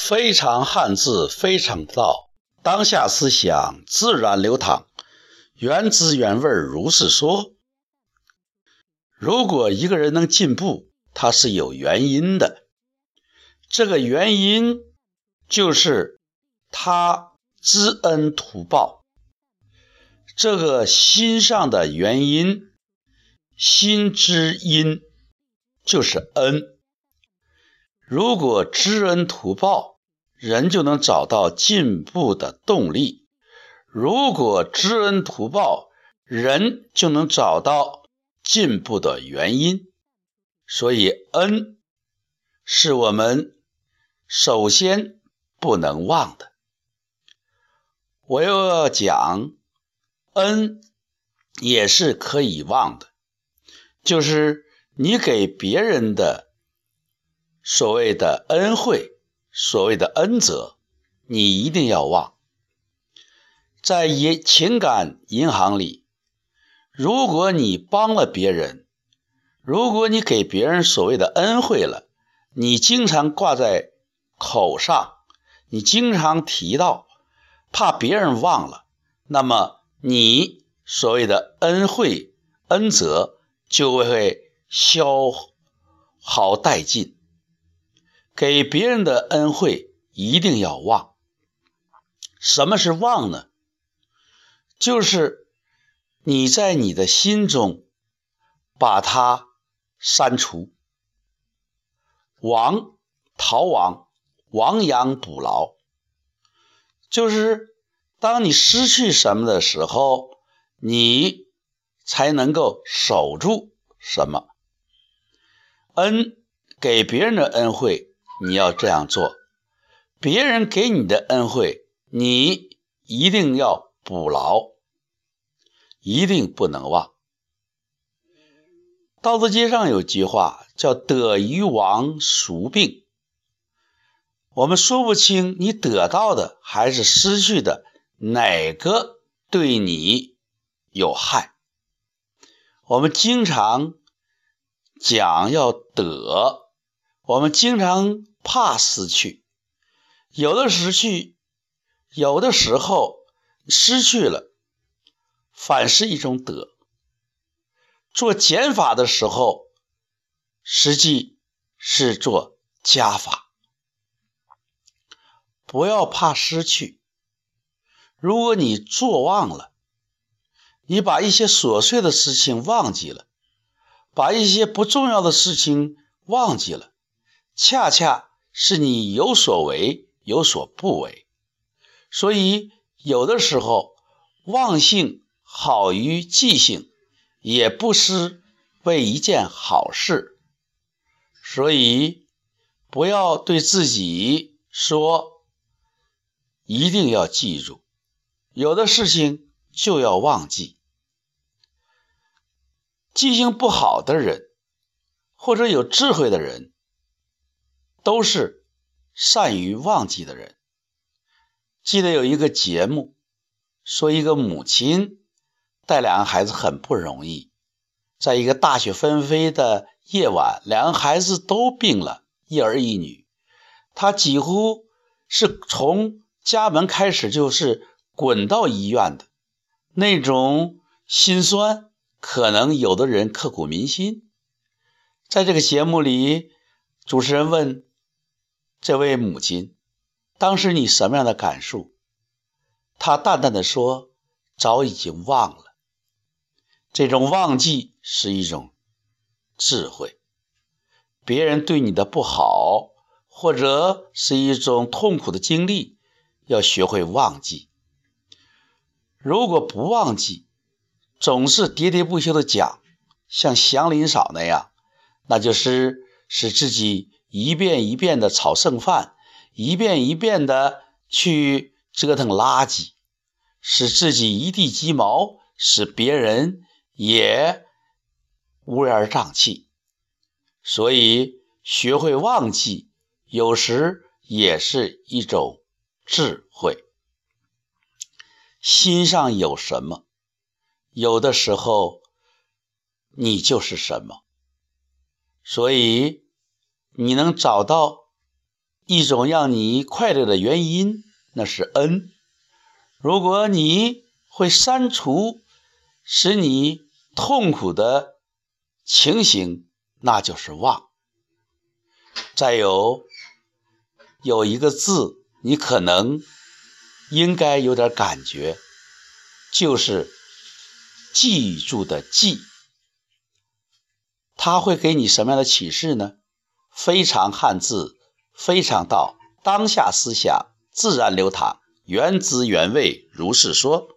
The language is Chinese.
非常汉字，非常道。当下思想自然流淌，原汁原味如是说。如果一个人能进步，他是有原因的。这个原因就是他知恩图报。这个心上的原因，心之因就是恩。如果知恩图报，人就能找到进步的动力；如果知恩图报，人就能找到进步的原因。所以，恩是我们首先不能忘的。我又要讲，恩也是可以忘的，就是你给别人的。所谓的恩惠，所谓的恩泽，你一定要忘。在银情感银行里，如果你帮了别人，如果你给别人所谓的恩惠了，你经常挂在口上，你经常提到，怕别人忘了，那么你所谓的恩惠恩泽就会消耗殆尽。给别人的恩惠一定要忘。什么是忘呢？就是你在你的心中把它删除。亡，逃亡，亡羊补牢。就是当你失去什么的时候，你才能够守住什么。恩，给别人的恩惠。你要这样做，别人给你的恩惠，你一定要补牢，一定不能忘。道德经上有句话叫“得于亡，孰病”。我们说不清你得到的还是失去的，哪个对你有害。我们经常讲要得，我们经常。怕失去，有的失去，有的时候失去了，反是一种得。做减法的时候，实际是做加法。不要怕失去。如果你做忘了，你把一些琐碎的事情忘记了，把一些不重要的事情忘记了，恰恰。是你有所为，有所不为，所以有的时候忘性好于记性，也不失为一件好事。所以不要对自己说一定要记住，有的事情就要忘记。记性不好的人，或者有智慧的人。都是善于忘记的人。记得有一个节目，说一个母亲带两个孩子很不容易，在一个大雪纷飞的夜晚，两个孩子都病了，一儿一女，她几乎是从家门开始就是滚到医院的，那种心酸，可能有的人刻骨铭心。在这个节目里，主持人问。这位母亲，当时你什么样的感受？她淡淡的说：“早已经忘了。”这种忘记是一种智慧。别人对你的不好，或者是一种痛苦的经历，要学会忘记。如果不忘记，总是喋喋不休的讲，像祥林嫂那样，那就是使自己。一遍一遍的炒剩饭，一遍一遍的去折腾垃圾，使自己一地鸡毛，使别人也乌烟瘴气。所以，学会忘记，有时也是一种智慧。心上有什么，有的时候你就是什么。所以。你能找到一种让你快乐的原因，那是恩；如果你会删除使你痛苦的情形，那就是忘。再有，有一个字，你可能应该有点感觉，就是“记住”的“记”，它会给你什么样的启示呢？非常汉字。非常道，当下思想自然流淌，原汁原味，如是说。